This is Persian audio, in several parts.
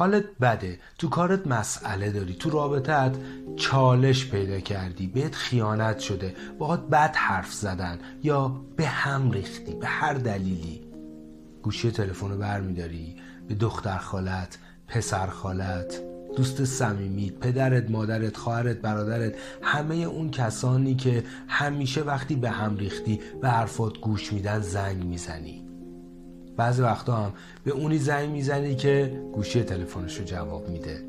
حالت بده. تو کارت مسئله داری. تو رابطت چالش پیدا کردی. بهت خیانت شده. باهات بد حرف زدن. یا به هم ریختی. به هر دلیلی. گوشی تلفن رو برمیداری. به دختر خالت پسر خالت دوست صمیمیت پدرت مادرت خواهرت برادرت. همه اون کسانی که همیشه وقتی به هم ریختی به حرفات گوش میدن زنگ می‌زنی. بعضی وقتا هم به اونی زنگ می‌زنی که گوشی تلفنش رو جواب میده.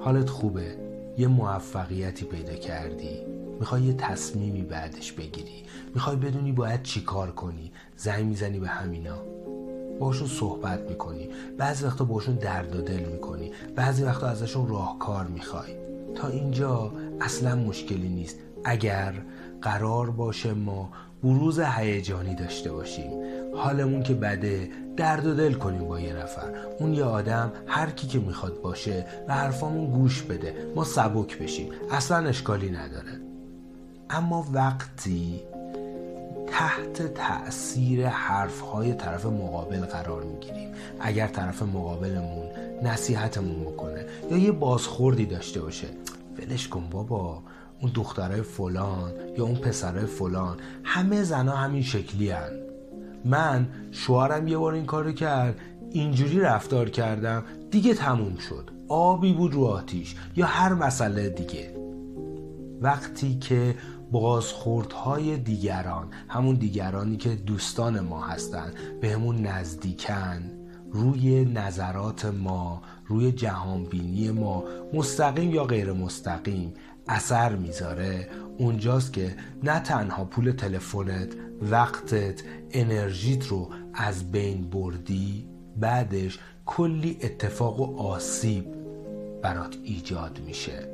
حالت خوبه. یه موفقیتی پیدا کردی. می‌خوای یه تصمیمی بعدش بگیری. می‌خوای بدونی باید چی کار کنی. زنگ می‌زنی به همینا. باشون صحبت می‌کنی. بعضی وقتا باشون درد و دل می‌کنی. بعضی وقتا ازشون راهکار می‌خوای. تا اینجا اصلا مشکلی نیست. اگر قرار باشه ما بروز هیجانی داشته باشیم. حالمون که بده درد و دل کنیم با یه نفر. اون یه آدم هر کی که می‌خواد باشه و حرفامون گوش بده. ما سبک بشیم. اصلا اشکالی نداره. اما وقتی تحت تأثیر حرفهای طرف مقابل قرار می‌گیریم اگر طرف مقابلمون نصیحتمون بکنه یا یه بازخوردی داشته باشه ولش کن بابا. اون دخترای فلان یا اون پسرای فلان همه زنا همین شکلی هن. من شوهرم یه بار این کارو کرد اینجوری رفتار کردم دیگه تموم شد. آبی بود رو آتیش یا هر مسئله دیگه. وقتی که بازخوردهای دیگران همون دیگرانی که دوستان ما هستن به همون نزدیکن روی نظرات ما روی جهانبینی ما مستقیم یا غیر مستقیم اثر می‌ذاره. اونجاست که نه تنها پول تلفنت وقتت انرژیت رو از بین بردی بعدش کلی اتفاق و آسیب برات ایجاد میشه.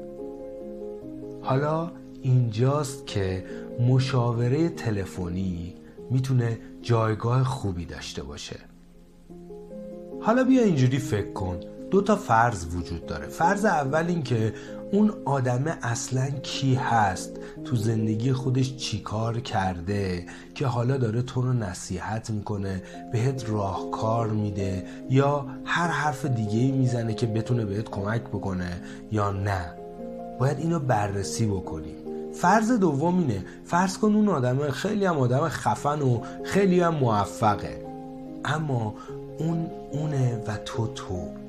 حالا اینجاست که مشاوره تلفنی می‌تونه جایگاه خوبی داشته باشه. حالا بیا اینجوری فکر کن دو تا فرض وجود داره. فرض اول این که اون آدمه اصلا کی هست؟ تو زندگی خودش چیکار کرده؟ که حالا داره تو رو نصیحت می‌کنه بهت راهکار میده یا هر حرف دیگه می‌زنه که بتونه بهت کمک بکنه یا نه. باید اینو بررسی بکنیم. فرض دوم اینه. فرض کن اون آدمه خیلی هم آدم خفن و خیلی هم موفقه. اما اون اونه و تو تو.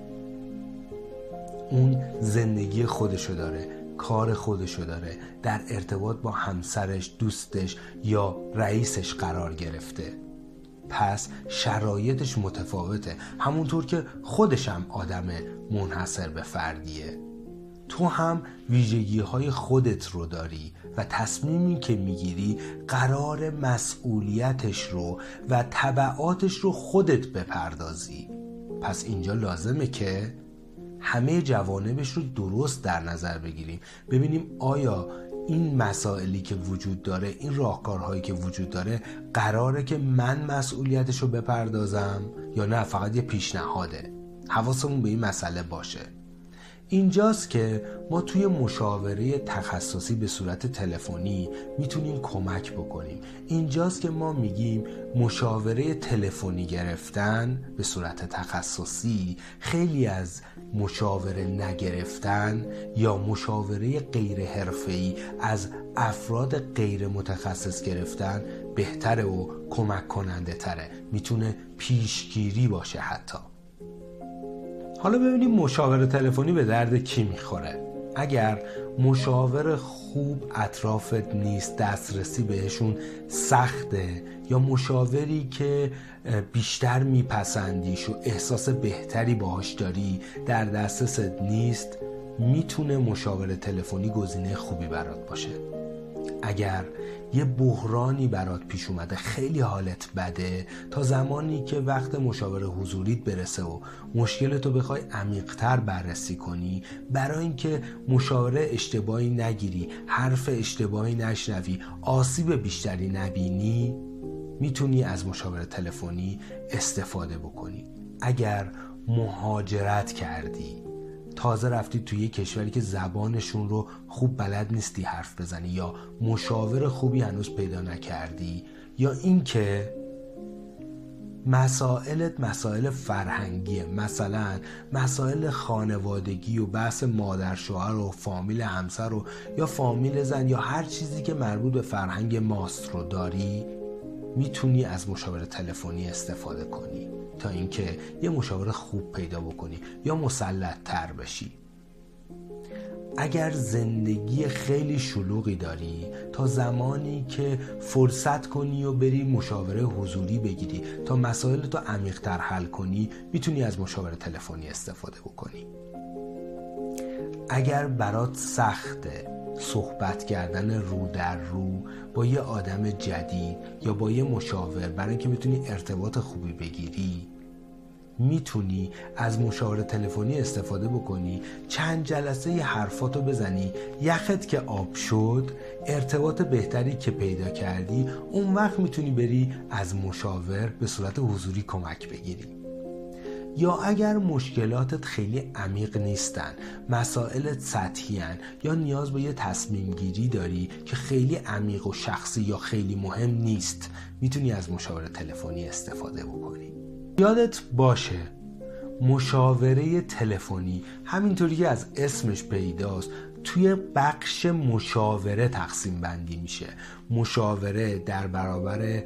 اون زندگی خودشو داره کار خودشو داره در ارتباط با همسرش دوستش یا رئیسش قرار گرفته. پس شرایطش متفاوته. همونطور که خودش هم آدم منحصر به فردیه. تو هم ویژگی های خودت رو داری و تصمیمی که می‌گیری قرار مسئولیتش رو و طبعاتش رو خودت بپردازی. پس اینجا لازمه که همه جوانبش رو درست در نظر بگیریم. ببینیم آیا این مسائلی که وجود داره این راهکارهایی که وجود داره قراره که من مسئولیتش رو بپردازم یا نه؟ فقط یه پیشنهاده. حواسمون به این مسئله باشه. اینجاست که ما توی مشاوره تخصصی به صورت تلفنی می‌تونیم کمک بکنیم. اینجاست که ما میگیم مشاوره تلفنی گرفتن به صورت تخصصی خیلی از مشاوره نگرفتن یا مشاوره غیر حرفه‌ای از افراد غیر متخصص گرفتن بهتره و کمک کننده تره. می‌تونه پیشگیری باشه حتی. حالا ببینیم مشاور تلفنی به درد کی می‌خوره. اگر مشاور خوب اطرافت نیست دسترسی بهشون سخته یا مشاوری که بیشتر میپسندیش و احساس بهتری باهاش داری در دسترست نیست می‌تونه مشاور تلفنی گزینه خوبی برات باشه. اگر یه بحرانی برات پیش اومده. خیلی حالت بده. تا زمانی که وقت مشاور حضوریت برسه و مشکلتو بخوای عمیقتر بررسی کنی برای اینکه مشاوره اشتباهی نگیری حرف اشتباهی نشنوی آسیب بیشتری نبینی می‌تونی از مشاوره تلفنی استفاده بکنی. اگر مهاجرت کردی. تازه رفتی توی یه کشوری که زبانشون رو خوب بلد نیستی حرف بزنی یا مشاور خوبی هنوز پیدا نکردی یا اینکه مسائلت مسائل فرهنگیه. مثلا مسائل خانوادگی و بحث مادر شوهر و فامیل همسر و یا فامیل زن یا هر چیزی که مربوط به فرهنگ ماست رو داری می‌تونی از مشاور تلفنی استفاده کنی. تا اینکه یه مشاور خوب پیدا بکنی یا مسلط تر بشی. اگر زندگی خیلی شلوغی داری تا زمانی که فرصت کنی و بری مشاوره حضوری بگیری تا مسائل تو عمیقتر حل کنی می‌تونی از مشاوره تلفنی استفاده بکنی. اگر برات سخته صحبت کردن رو در رو با یه آدم جدید یا با یه مشاور برای اینکه می‌تونی ارتباط خوبی بگیری. می‌تونی از مشاوره تلفنی استفاده بکنی چند جلسه ی حرفاتو بزنی یخت که آب شد ارتباط بهتری که پیدا کردی اون وقت می‌تونی بری از مشاور به صورت حضوری کمک بگیری. یا اگر مشکلاتت خیلی عمیق نیستن مسائلت سطحی یا نیاز به یه تصمیم گیری داری که خیلی عمیق و شخصی یا خیلی مهم نیست می‌تونی از مشاوره تلفنی استفاده بکنی. یادت باشه مشاوره تلفنی همینطوری که از اسمش پیداست توی بخش مشاوره تقسیم بندی میشه. مشاوره در برابر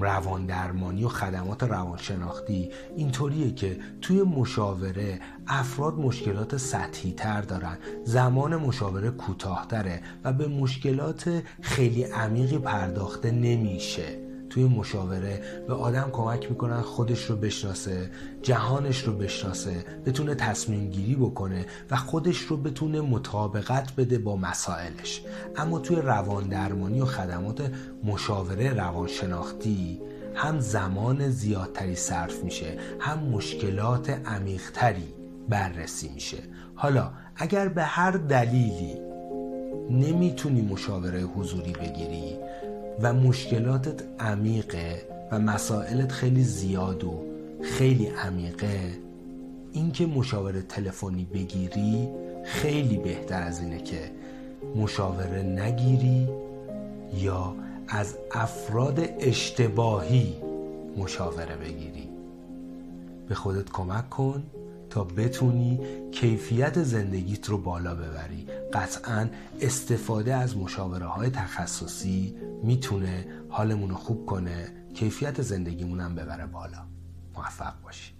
روان درمانی و خدمات روانشناختی اینطوریه که توی مشاوره افراد مشکلات سطحی تر دارن. زمان مشاوره کوتاهتره و به مشکلات خیلی عمیقی پرداخته نمیشه. توی مشاوره به آدم کمک می‌کنن خودش رو بشناسه جهانش رو بشناسه بتونه تصمیم گیری بکنه و خودش رو بتونه مطابقت بده با مسائلش. اما توی روان درمانی و خدمات مشاوره روانشناختی هم زمان زیادتری صرف میشه هم مشکلات عمیقتری بررسی میشه. حالا اگر به هر دلیلی نمی‌تونی مشاوره حضوری بگیری و مشکلاتت عمیقه و مسائلت خیلی زیاد و خیلی عمیقه. اینکه مشاوره تلفنی بگیری خیلی بهتر از اینه که مشاوره نگیری یا از افراد اشتباهی مشاوره بگیری. به خودت کمک کن تا بتونی کیفیت زندگیت رو بالا ببری. قطعا استفاده از مشاوره های تخصصی می‌تونه حالمون رو خوب کنه کیفیت زندگیمون هم ببره بالا. موفق باشی.